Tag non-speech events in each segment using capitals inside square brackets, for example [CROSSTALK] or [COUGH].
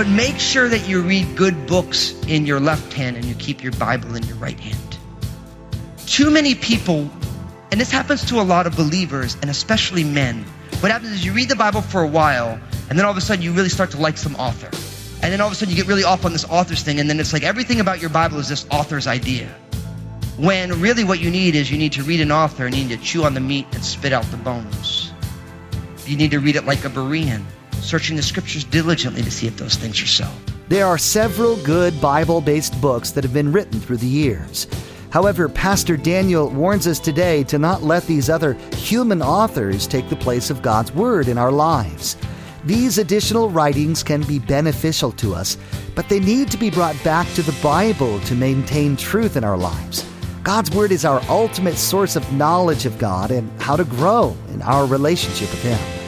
But make sure that you read good books in your left hand and you keep your Bible in your right hand. Too many people, and this happens to a lot of believers and especially men, what happens is you read the Bible for a while and then all of a sudden you really start to like some author. And then all of a sudden you get really off on this author's thing and then it's like everything about your Bible is this author's idea. When really what you need is you need to read an author and you need to chew on the meat and spit out the bones. You need to read it like a Berean, searching the scriptures diligently to see if those things are so. There are several good Bible based books that have been written through the years. However, Pastor Daniel warns us today to not let these other human authors take the place of God's Word in our lives. These additional writings can be beneficial to us, but they need to be brought back to the Bible to maintain truth in our lives. God's Word is our ultimate source of knowledge of God and how to grow in our relationship with Him.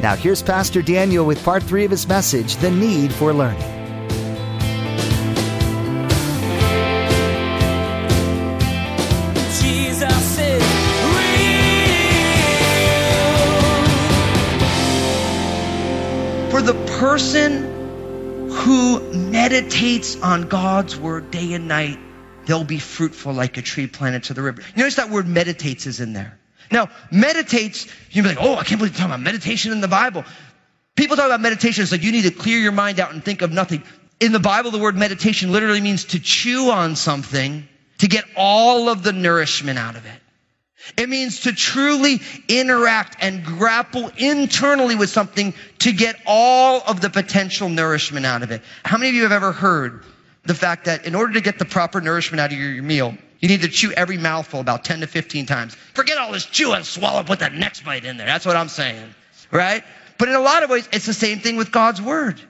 Now, here's Pastor Daniel with part three of his message The Need for Learning. Person who meditates on God's word day and night, they'll be fruitful like a tree planted to the river. You notice that word meditates is in there. Now, meditates, you'll be like, oh, I can't believe you're talking about meditation in the Bible. People talk about meditation, it's like you need to clear your mind out and think of nothing. In the Bible, the word meditation literally means to chew on something to get all of the nourishment out of it. It means to truly interact and grapple internally with something to get all of the potential nourishment out of it. How many of you have ever heard the fact that in order to get the proper nourishment out of your, meal, you need to chew every mouthful about 10 to 15 times. Forget all this chew and swallow, put that next bite in there. That's what I'm saying. Right? But in a lot of ways, it's the same thing with God's word.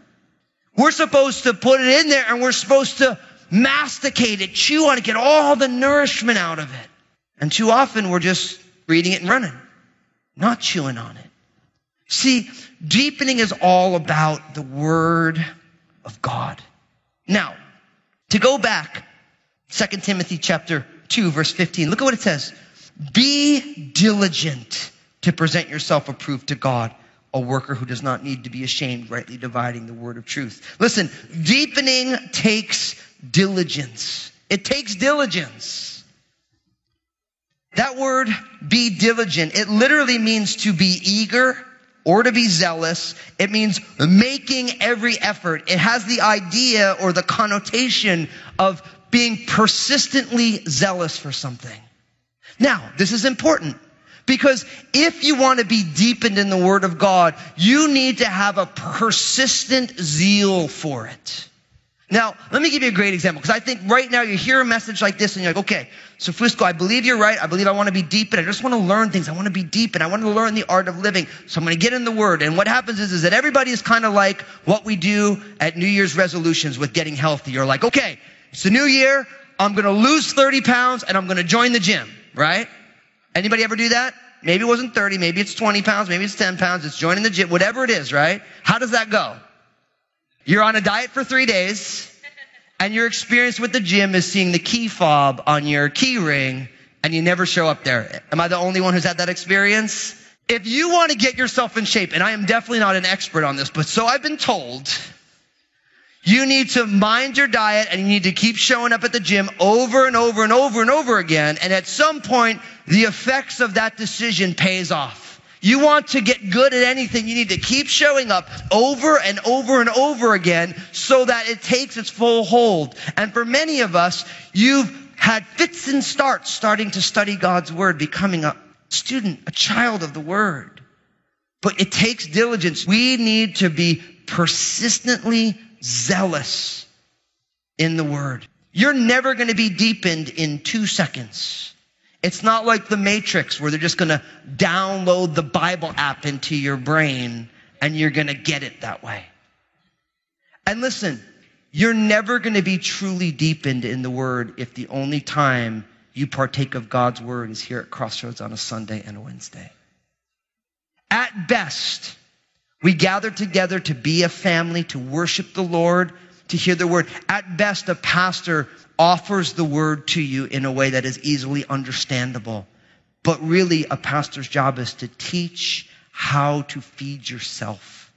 We're supposed to put it in there and we're supposed to masticate it, chew on it, get all the nourishment out of it. And too often we're just reading it and running, not chewing on it. See, deepening is all about the word of God. Now, to go back, 2 Timothy chapter 2 verse 15, look at what it says. Be diligent to present yourself approved to God, a worker who does not need to be ashamed, rightly dividing the word of truth. Listen, deepening takes diligence. It takes diligence. That word, be diligent, it literally means to be eager or to be zealous. It means making every effort. It has the idea or the connotation of being persistently zealous for something. Now, this is important because if you want to be deepened in the Word of God, you need to have a persistent zeal for it. Now, let me give you a great example because I think right now you hear a message like this and you're like, okay, so Fusco, I believe you're right. I believe I want to be deep and I just want to learn things. I want to be deep and I want to learn the art of living. So I'm going to get in the Word. And what happens is, is that everybody is kind of like what we do at New Year's resolutions with getting healthy. You're like, okay, it's the new year. I'm going to lose 30 pounds and I'm going to join the gym, right? Anybody ever do that? Maybe it wasn't 30, maybe it's 20 pounds, maybe it's 10 pounds, it's joining the gym, whatever it is, right? How does that go? You're on a diet for three days, and your experience with the gym is seeing the key fob on your key ring, and you never show up there. Am I the only one who's had that experience? If you want to get yourself in shape, and I am definitely not an expert on this, but so I've been told, you need to mind your diet and you need to keep showing up at the gym over and over and over and over again. And at some point, the effects of that decision pays off. You want to get good at anything, you need to keep showing up over and over and over again so that it takes its full hold. And for many of us, you've had fits and starts starting to study God's Word, becoming a student, a child of the Word. But it takes diligence. We need to be persistently zealous in the Word. You're never going to be deepened in two seconds. It's not like the Matrix where they're just going to download the Bible app into your brain and you're going to get it that way. And listen, you're never going to be truly deepened in the Word if the only time you partake of God's word is here at Crossroads on a Sunday and a Wednesday. At best, we gather together to be a family, to worship the Lord, to hear the word. At best, a pastor offers the word to you in a way that is easily understandable. But really, a pastor's job is to teach how to feed yourself.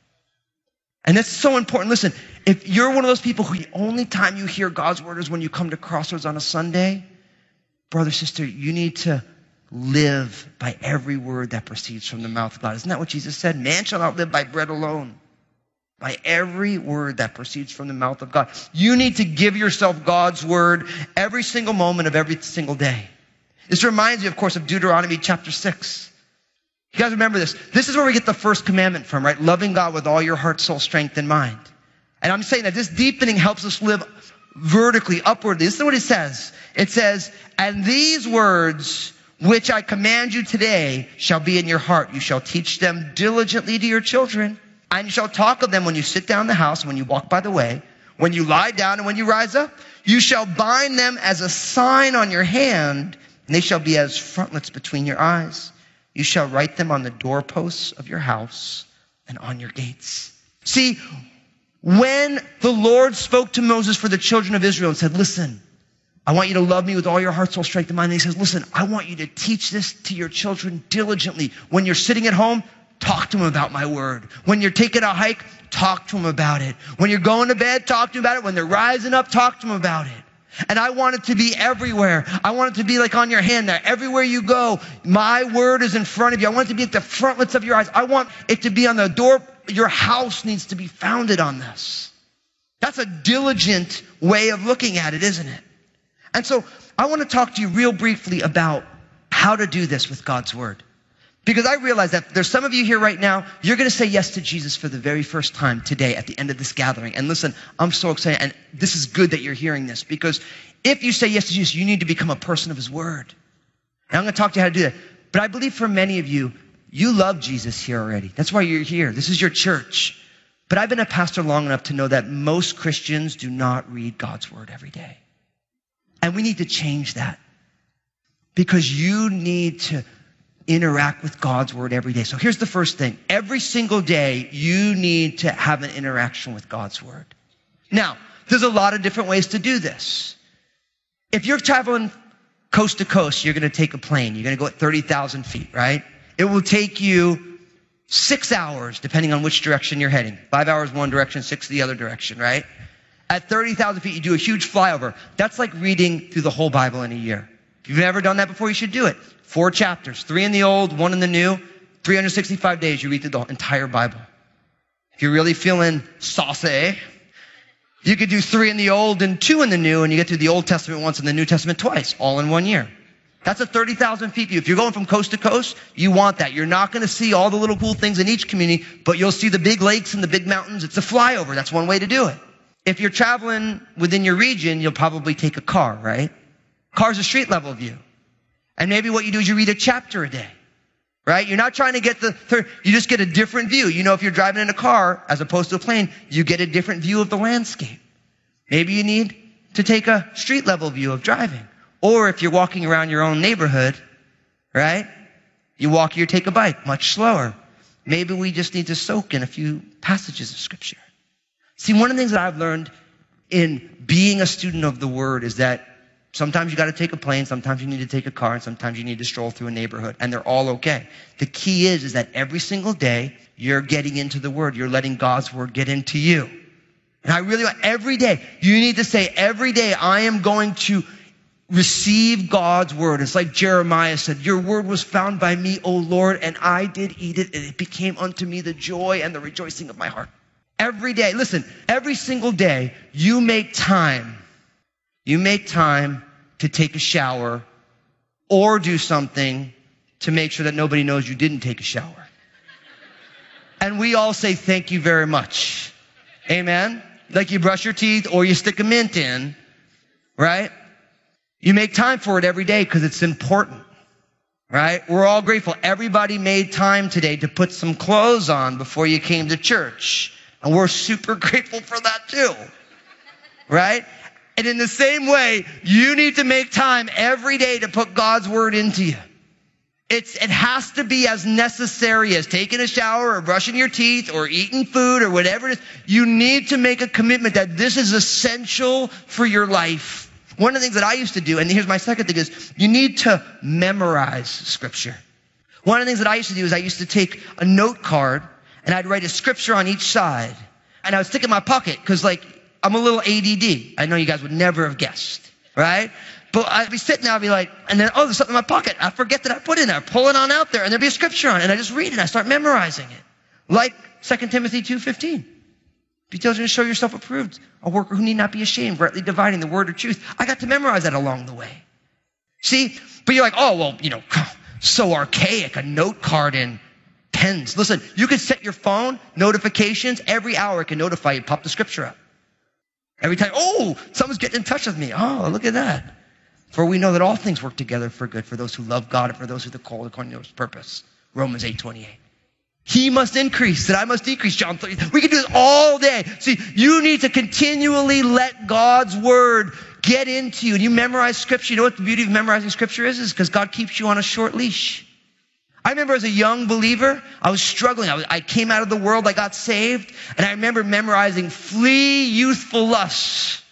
And that's so important. Listen, if you're one of those people who the only time you hear God's word is when you come to Crossroads on a Sunday, brother, sister, you need to live by every word that proceeds from the mouth of God. Isn't that what Jesus said? Man shall not live by bread alone, by every word that proceeds from the mouth of God. You need to give yourself God's word every single moment of every single day. This reminds me, of course, of Deuteronomy chapter 6. You guys remember this? This is where we get the first commandment from, right? Loving God with all your heart, soul, strength, and mind. And I'm saying that this deepening helps us live vertically, upwardly. This is what it says. It says, and these words which I command you today shall be in your heart. You shall teach them diligently to your children, and you shall talk of them when you sit down in the house, when you walk by the way, when you lie down, and when you rise up. You shall bind them as a sign on your hand, and they shall be as frontlets between your eyes. You shall write them on the doorposts of your house and on your gates. See, when the Lord spoke to Moses for the children of Israel and said, listen, I want you to love me with all your heart, soul, strength, and mind. And he says, listen, I want you to teach this to your children diligently. When you're sitting at home, talk to them about my word. When you're taking a hike, talk to them about it. When you're going to bed, talk to them about it. When they're rising up, talk to them about it. And I want it to be everywhere. I want it to be like on your hand there. Everywhere you go, my word is in front of you. I want it to be at the frontlets of your eyes. I want it to be on the door. Your house needs to be founded on this. That's a diligent way of looking at it, isn't it? And so I want to talk to you real briefly about how to do this with God's word. Because I realize that there's some of you here right now, you're going to say yes to Jesus for the very first time today at the end of this gathering. And listen, I'm so excited. And this is good that you're hearing this because if you say yes to Jesus, you need to become a person of his word. And I'm going to talk to you how to do that. But I believe for many of you, you love Jesus here already. That's why you're here. This is your church. But I've been a pastor long enough to know that most Christians do not read God's word every day. And we need to change that because you need to interact with God's word every day. So here's the first thing. Every single day, you need to have an interaction with God's word. Now, there's a lot of different ways to do this. If you're traveling coast to coast, you're going to take a plane. You're going to go at 30,000 feet, right? It will take you six hours, depending on which direction you're heading. Five hours one direction, six the other direction, right? At 30,000 feet, you do a huge flyover. That's like reading through the whole Bible in a year. If you've never done that before, you should do it. Four chapters, three in the old, one in the new. 365 days, you read through the entire Bible. If you're really feeling saucy, eh? you could do three in the old and two in the new, and you get through the Old Testament once and the New Testament twice, all in one year. That's a 30,000 feet view. If you're going from coast to coast, you want that. You're not going to see all the little cool things in each community, but you'll see the big lakes and the big mountains. It's a flyover. That's one way to do it. If you're traveling within your region, you'll probably take a car, right? Car's a street level view. And maybe what you do is you read a chapter a day, right? You're not trying to get the third, you just get a different view. You know, if you're driving in a car as opposed to a plane, you get a different view of the landscape. Maybe you need to take a street level view of driving. Or if you're walking around your own neighborhood, right? You walk, you take a bike, much slower. Maybe we just need to soak in a few passages of scripture. See, one of the things that I've learned in being a student of the word is that sometimes you got to take a plane, sometimes you need to take a car, and sometimes you need to stroll through a neighborhood, and they're all okay. The key is, is that every single day you're getting into the word. You're letting God's word get into you. And I really want every day, you need to say every day, I am going to receive God's word. It's like Jeremiah said, Your word was found by me, O Lord, and I did eat it, and it became unto me the joy and the rejoicing of my heart. Every day, listen, every single day, you make time. You make time to take a shower or do something to make sure that nobody knows you didn't take a shower. And we all say thank you very much. Amen? Like you brush your teeth or you stick a mint in, right? You make time for it every day because it's important, right? We're all grateful. Everybody made time today to put some clothes on before you came to church. And we're super [LAUGHS] grateful for that too, right? And in the same way, you need to make time every day to put God's word into you. It's, it has to be as necessary as taking a shower or brushing your teeth or eating food or whatever it is. You need to make a commitment that this is essential for your life. One of the things that I used to do, and here's my second thing is you need to memorize scripture. One of the things that I used to do is I used to take a note card and I'd write a scripture on each side and I would stick it in my pocket because like I'm a little ADD. I know you guys would never have guessed, right? But I'd be sitting there, I'd be like, and then, oh, there's something in my pocket. I forget that I put in there. Pull it on out there, and there'd be a scripture on it, and I just read it, and I start memorizing it. Like 2 Timothy 2.15. Be diligent to show yourself approved, a worker who need not be ashamed, rightly dividing the word of truth. I got to memorize that along the way. See? But you're like, oh, well, you know, so archaic, a note card and pens. Listen, you can set your phone notifications every hour. It can notify you, pop the scripture up. Every time, oh, someone's getting in touch with me. Oh, look at that. For we know that all things work together for good for those who love God and for those who are called according to his purpose. Romans 8 28. He must increase, that I must decrease. John 30. We can do this all day. See, you need to continually let God's word get into you. And you memorize scripture. You know what the beauty of memorizing scripture is? Is because God keeps you on a short leash. I remember as a young believer, I was struggling. I, was, I came out of the world, I got saved, and I remember memorizing flee youthful lusts.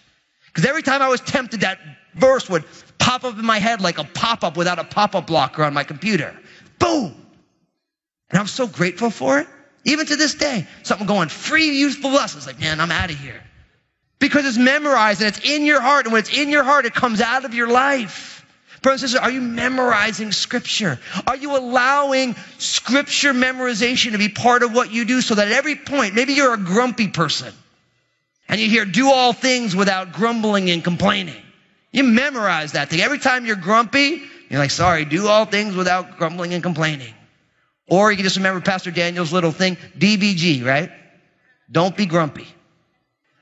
Because every time I was tempted, that verse would pop up in my head like a pop-up without a pop-up blocker on my computer. Boom! And I'm so grateful for it. Even to this day, something going, free youthful lust. It's like, man, I'm out of here. Because it's memorized and it's in your heart. And when it's in your heart, it comes out of your life. Brothers and sisters, are you memorizing scripture? Are you allowing scripture memorization to be part of what you do so that at every point, maybe you're a grumpy person and you hear do all things without grumbling and complaining. You memorize that thing. Every time you're grumpy, you're like, sorry, do all things without grumbling and complaining. Or you can just remember Pastor Daniel's little thing, DBG, right? Don't be grumpy.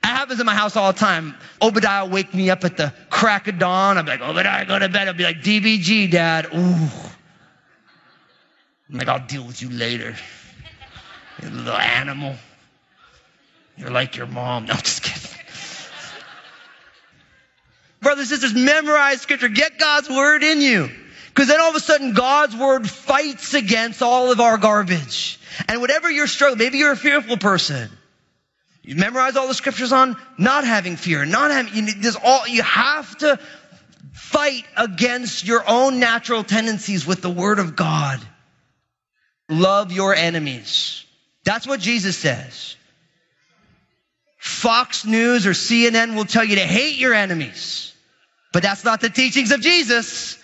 That happens in my house all the time. Obadiah wake me up at the crack of dawn. Be like, oh, I go to bed. I'll be like, DBG, Dad. Ooh. I'm like, I'll deal with you later. You little animal. You're like your mom. No, just kidding. Brothers and sisters, memorize scripture. Get God's word in you. Because then all of a sudden God's word fights against all of our garbage. And whatever you're struggling, maybe you're a fearful person. You memorize all the scriptures on not having fear, not having, you, there's all, you have to fight against your own natural tendencies with the word of God. Love your enemies. That's what Jesus says. Fox News or CNN will tell you to hate your enemies. But that's not the teachings of Jesus.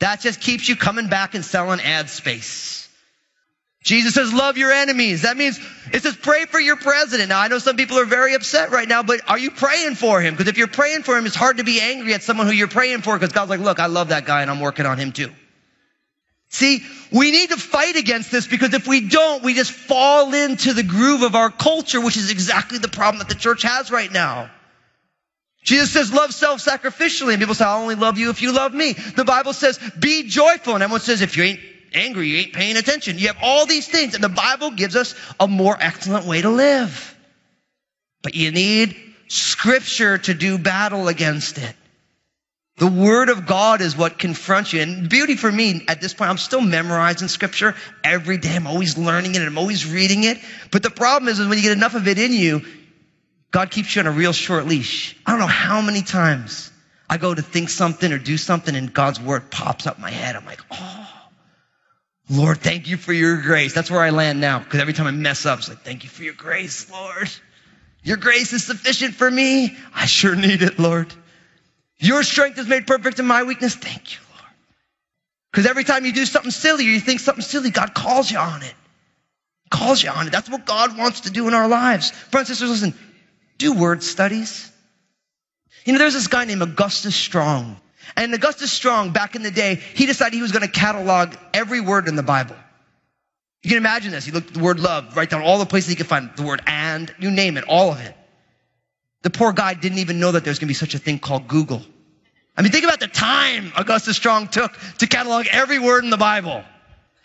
That just keeps you coming back and selling ad space. Jesus says, love your enemies. That means it says pray for your president. Now, I know some people are very upset right now, but are you praying for him? Because if you're praying for him, it's hard to be angry at someone who you're praying for because God's like, look, I love that guy and I'm working on him too. See, we need to fight against this because if we don't, we just fall into the groove of our culture, which is exactly the problem that the church has right now. Jesus says, love self-sacrificially. And people say, I only love you if you love me. The Bible says, be joyful. And everyone says, if you ain't angry, you ain't paying attention. You have all these things. And the Bible gives us a more excellent way to live. But you need scripture to do battle against it. The word of God is what confronts you. And beauty for me at this point, I'm still memorizing scripture every day. I'm always learning it and I'm always reading it. But the problem is, is when you get enough of it in you, God keeps you on a real short leash. I don't know how many times I go to think something or do something and God's word pops up my head. I'm like, oh, Lord, thank you for your grace. That's where I land now. Because every time I mess up, it's like, thank you for your grace, Lord. Your grace is sufficient for me. I sure need it, Lord. Your strength is made perfect in my weakness. Thank you, Lord. Because every time you do something silly or you think something silly, God calls you on it. Calls you on it. That's what God wants to do in our lives. Brothers and sisters, listen, do word studies. You know, there's this guy named Augustus Strong. And Augustus Strong, back in the day, he decided he was going to catalog every word in the Bible. You can imagine this. He looked at the word love, write down all the places he could find the word and, you name it, all of it. The poor guy didn't even know that there's going to be such a thing called Google. I mean, think about the time Augustus Strong took to catalog every word in the Bible.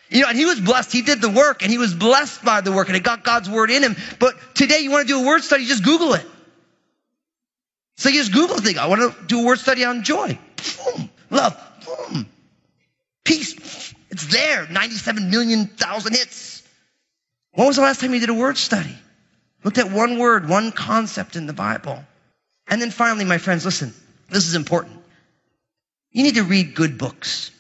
You know, and he was blessed. He did the work and he was blessed by the work and it got God's word in him. But today you want to do a word study, just Google it. So you just Google a thing. I want to do a word study on joy. Love. Boom. Peace. It's there. 97 million thousand hits. When was the last time you did a word study? Looked at one word, one concept in the Bible. And then finally, my friends, listen, this is important. You need to read good books.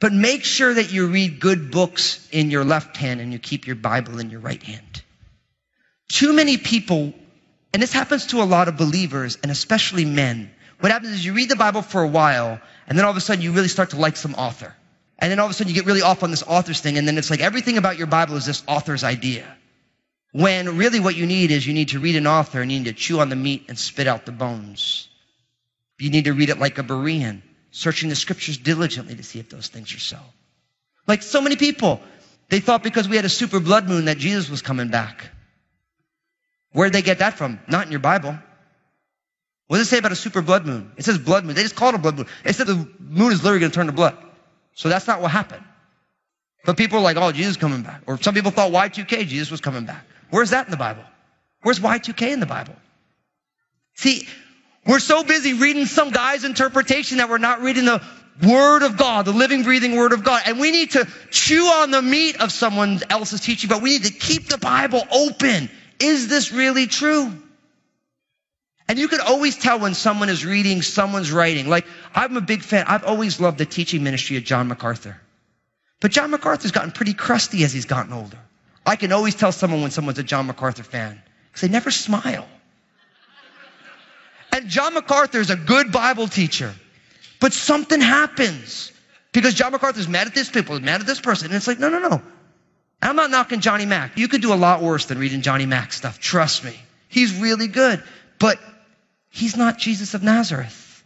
But make sure that you read good books in your left hand and you keep your Bible in your right hand. Too many people, and this happens to a lot of believers and especially men. What happens is you read the Bible for a while and then all of a sudden you really start to like some author. And then all of a sudden you get really off on this author's thing and then it's like everything about your Bible is this author's idea. When really what you need is you need to read an author and you need to chew on the meat and spit out the bones. You need to read it like a Berean, searching the scriptures diligently to see if those things are so. Like so many people, they thought because we had a super blood moon that Jesus was coming back. Where'd they get that from? Not in your Bible. What does it say about a super blood moon? It says blood moon. They just call it a blood moon. It said the moon is literally going to turn to blood. So that's not what happened. But people are like, oh, Jesus coming back. Or some people thought Y2K, Jesus was coming back. Where's that in the Bible? Where's Y2K in the Bible? See, we're so busy reading some guy's interpretation that we're not reading the Word of God, the living, breathing Word of God. And we need to chew on the meat of someone else's teaching, but we need to keep the Bible open. Is this really true? And you can always tell when someone is reading someone's writing. Like, I'm a big fan. I've always loved the teaching ministry of John MacArthur. But John MacArthur's gotten pretty crusty as he's gotten older. I can always tell someone when someone's a John MacArthur fan because they never smile. And John MacArthur is a good Bible teacher, but something happens because John MacArthur's mad at this people, mad at this person, and it's like, no, no, no. I'm not knocking Johnny Mack. You could do a lot worse than reading Johnny Mack stuff. Trust me. He's really good, but he's not Jesus of Nazareth.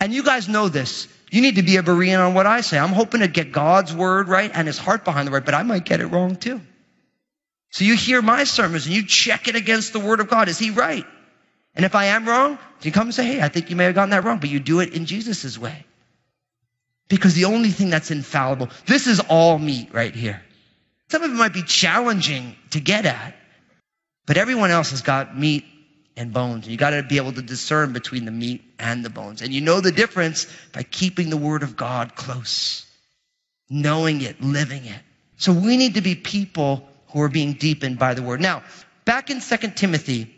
And you guys know this. You need to be a Berean on what I say. I'm hoping to get God's word right and his heart behind the word, but I might get it wrong too. So you hear my sermons and you check it against the word of God. Is he right? And if I am wrong, you come and say, hey, I think you may have gotten that wrong, but you do it in Jesus' way. Because the only thing that's infallible, this is all meat right here. Some of it might be challenging to get at, but everyone else has got meat and bones. You got to be able to discern between the meat and the bones. And you know the difference by keeping the word of God close, knowing it, living it. So we need to be people who are being deepened by the word. Now, back in 2 Timothy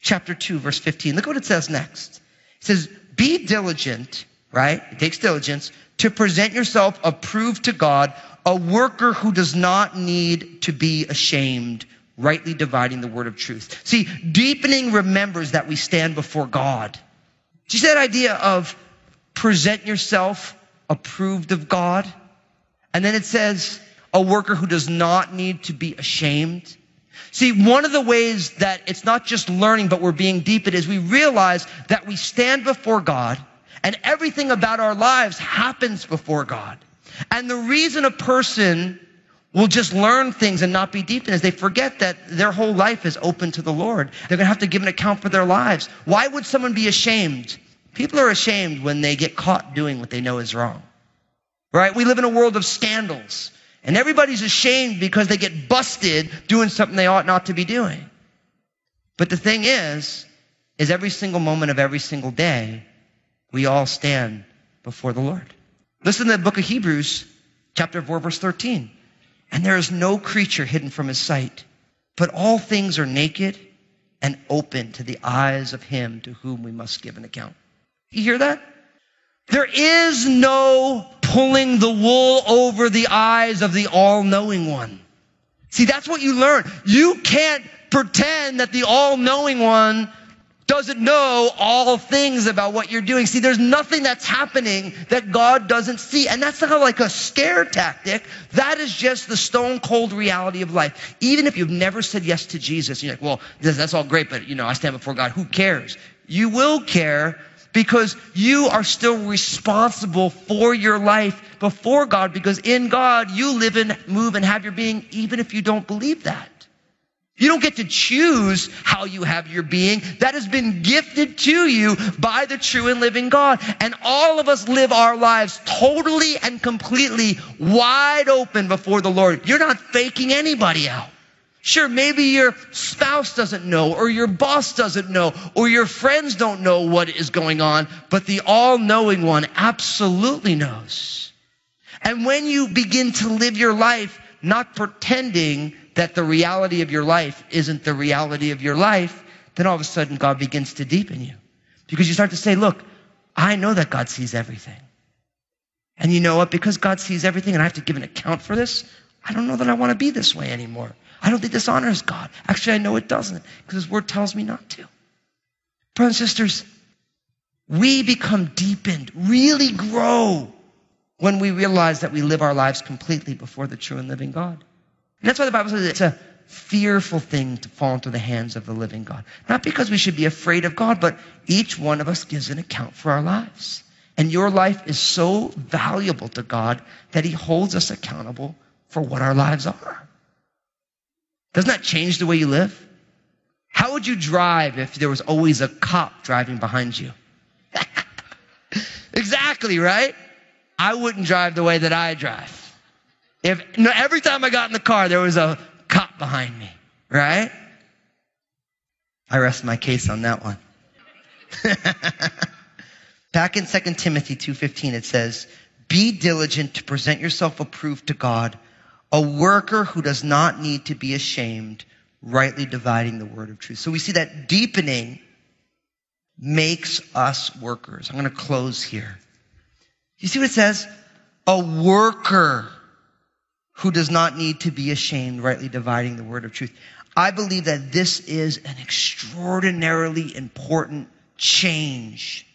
chapter 2, verse 15, look what it says next. It says, be diligent, right? It takes diligence to present yourself approved to God, a worker who does not need to be ashamed, rightly dividing the word of truth. See, deepening remembers that we stand before God. Do see that idea of present yourself approved of God? And then it says, a worker who does not need to be ashamed. See, one of the ways that it's not just learning, but we're being deepened is we realize that we stand before God and everything about our lives happens before God. And the reason a person will just learn things and not be deepened is they forget that their whole life is open to the Lord. They're going to have to give an account for their lives. Why would someone be ashamed? People are ashamed when they get caught doing what they know is wrong. Right? We live in a world of scandals. And everybody's ashamed because they get busted doing something they ought not to be doing. But the thing is, is every single moment of every single day, we all stand before the Lord. Listen to the book of Hebrews, chapter 4, verse 13. And there is no creature hidden from his sight, but all things are naked and open to the eyes of him to whom we must give an account. You hear that? There is no pulling the wool over the eyes of the all-knowing one. See, that's what you learn. You can't pretend that the all-knowing one doesn't know all things about what you're doing. See, there's nothing that's happening that God doesn't see. And that's not like a scare tactic. That is just the stone cold reality of life. Even if you've never said yes to Jesus, you're like, well, that's all great, but you know, I stand before God. Who cares? You will care because you are still responsible for your life before God because in God you live and move and have your being even if you don't believe that. You don't get to choose how you have your being. That has been gifted to you by the true and living God. And all of us live our lives totally and completely wide open before the Lord. You're not faking anybody out. Sure, maybe your spouse doesn't know, or your boss doesn't know, or your friends don't know what is going on, but the all knowing one absolutely knows. And when you begin to live your life not pretending that the reality of your life isn't the reality of your life, then all of a sudden God begins to deepen you. Because you start to say, look, I know that God sees everything. And you know what? Because God sees everything and I have to give an account for this, I don't know that I want to be this way anymore. I don't think this honors God. Actually, I know it doesn't because His Word tells me not to. Brothers and sisters, we become deepened, really grow when we realize that we live our lives completely before the true and living God. And that's why the Bible says it's a fearful thing to fall into the hands of the living God. Not because we should be afraid of God, but each one of us gives an account for our lives. And your life is so valuable to God that He holds us accountable for what our lives are. Doesn't that change the way you live? How would you drive if there was always a cop driving behind you? [LAUGHS] exactly, right? I wouldn't drive the way that I drive. If every time I got in the car, there was a cop behind me, right? I rest my case on that one. [LAUGHS] Back in 2 Timothy 2:15 it says, "Be diligent to present yourself approved to God, a worker who does not need to be ashamed, rightly dividing the word of truth." So we see that deepening makes us workers. I'm going to close here. You see what it says? A worker who does not need to be ashamed, rightly dividing the word of truth. I believe that this is an extraordinarily important change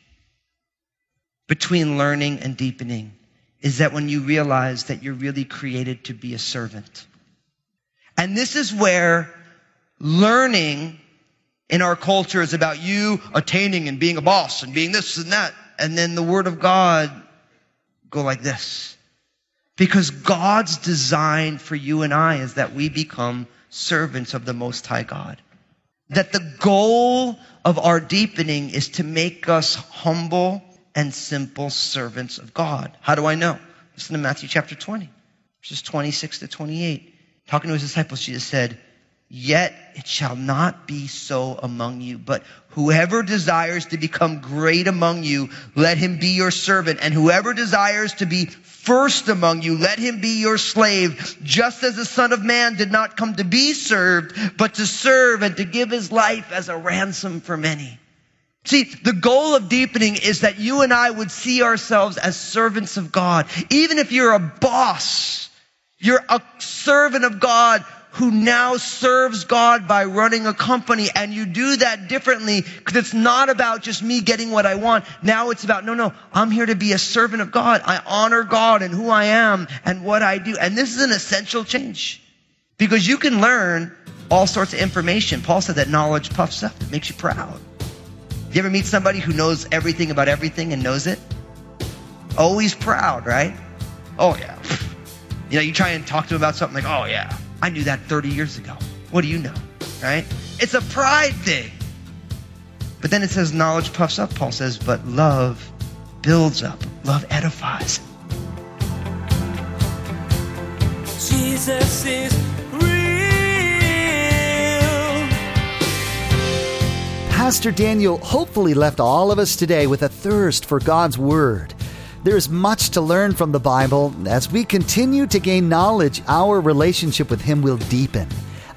between learning and deepening is that when you realize that you're really created to be a servant. And this is where learning in our culture is about you attaining and being a boss and being this and that. And then the word of God go like this. Because God's design for you and I is that we become servants of the Most High God. That the goal of our deepening is to make us humble and simple servants of God. How do I know? Listen to Matthew chapter 20, verses 26 to 28. Talking to his disciples, Jesus said, Yet it shall not be so among you, but whoever desires to become great among you, let him be your servant. And whoever desires to be first among you, let him be your slave, just as the Son of Man did not come to be served, but to serve and to give his life as a ransom for many. See, the goal of deepening is that you and I would see ourselves as servants of God. Even if you're a boss, you're a servant of God who now serves God by running a company and you do that differently because it's not about just me getting what I want. Now it's about, no, no, I'm here to be a servant of God. I honor God and who I am and what I do. And this is an essential change because you can learn all sorts of information. Paul said that knowledge puffs up. It makes you proud. You ever meet somebody who knows everything about everything and knows it? Always proud, right? Oh yeah. You know, you try and talk to them about something like, oh yeah, I knew that 30 years ago. What do you know? Right? It's a pride thing. But then it says knowledge puffs up, Paul says, but love builds up. Love edifies. Jesus is real. Pastor Daniel hopefully left all of us today with a thirst for God's Word. There's much to learn from the Bible. As we continue to gain knowledge, our relationship with Him will deepen.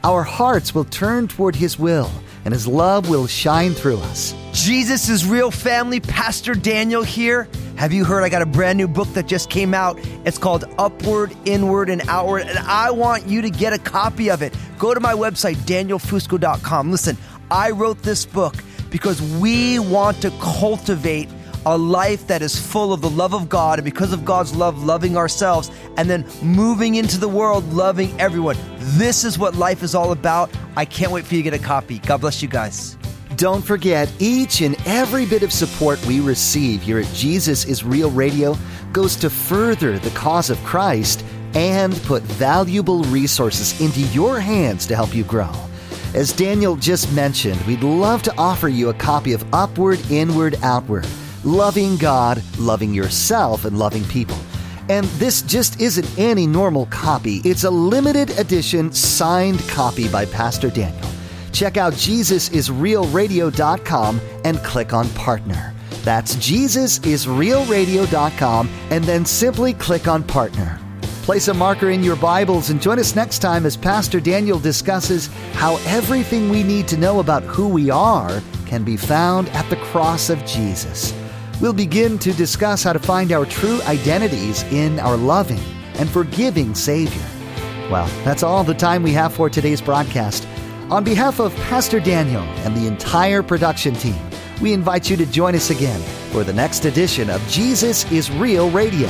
Our hearts will turn toward His will, and His love will shine through us. Jesus is real family. Pastor Daniel here. Have you heard I got a brand new book that just came out? It's called Upward, Inward, and Outward, and I want you to get a copy of it. Go to my website, danielfusco.com. Listen, I wrote this book because we want to cultivate a life that is full of the love of God, and because of God's love, loving ourselves, and then moving into the world, loving everyone. This is what life is all about. I can't wait for you to get a copy. God bless you guys. Don't forget, each and every bit of support we receive here at Jesus is Real Radio goes to further the cause of Christ and put valuable resources into your hands to help you grow. As Daniel just mentioned, we'd love to offer you a copy of Upward, Inward, Outward Loving God, Loving Yourself, and Loving People. And this just isn't any normal copy, it's a limited edition signed copy by Pastor Daniel. Check out JesusIsRealRadio.com and click on Partner. That's JesusIsRealRadio.com and then simply click on Partner. Place a marker in your Bibles and join us next time as Pastor Daniel discusses how everything we need to know about who we are can be found at the cross of Jesus. We'll begin to discuss how to find our true identities in our loving and forgiving Savior. Well, that's all the time we have for today's broadcast. On behalf of Pastor Daniel and the entire production team, we invite you to join us again for the next edition of Jesus is Real Radio.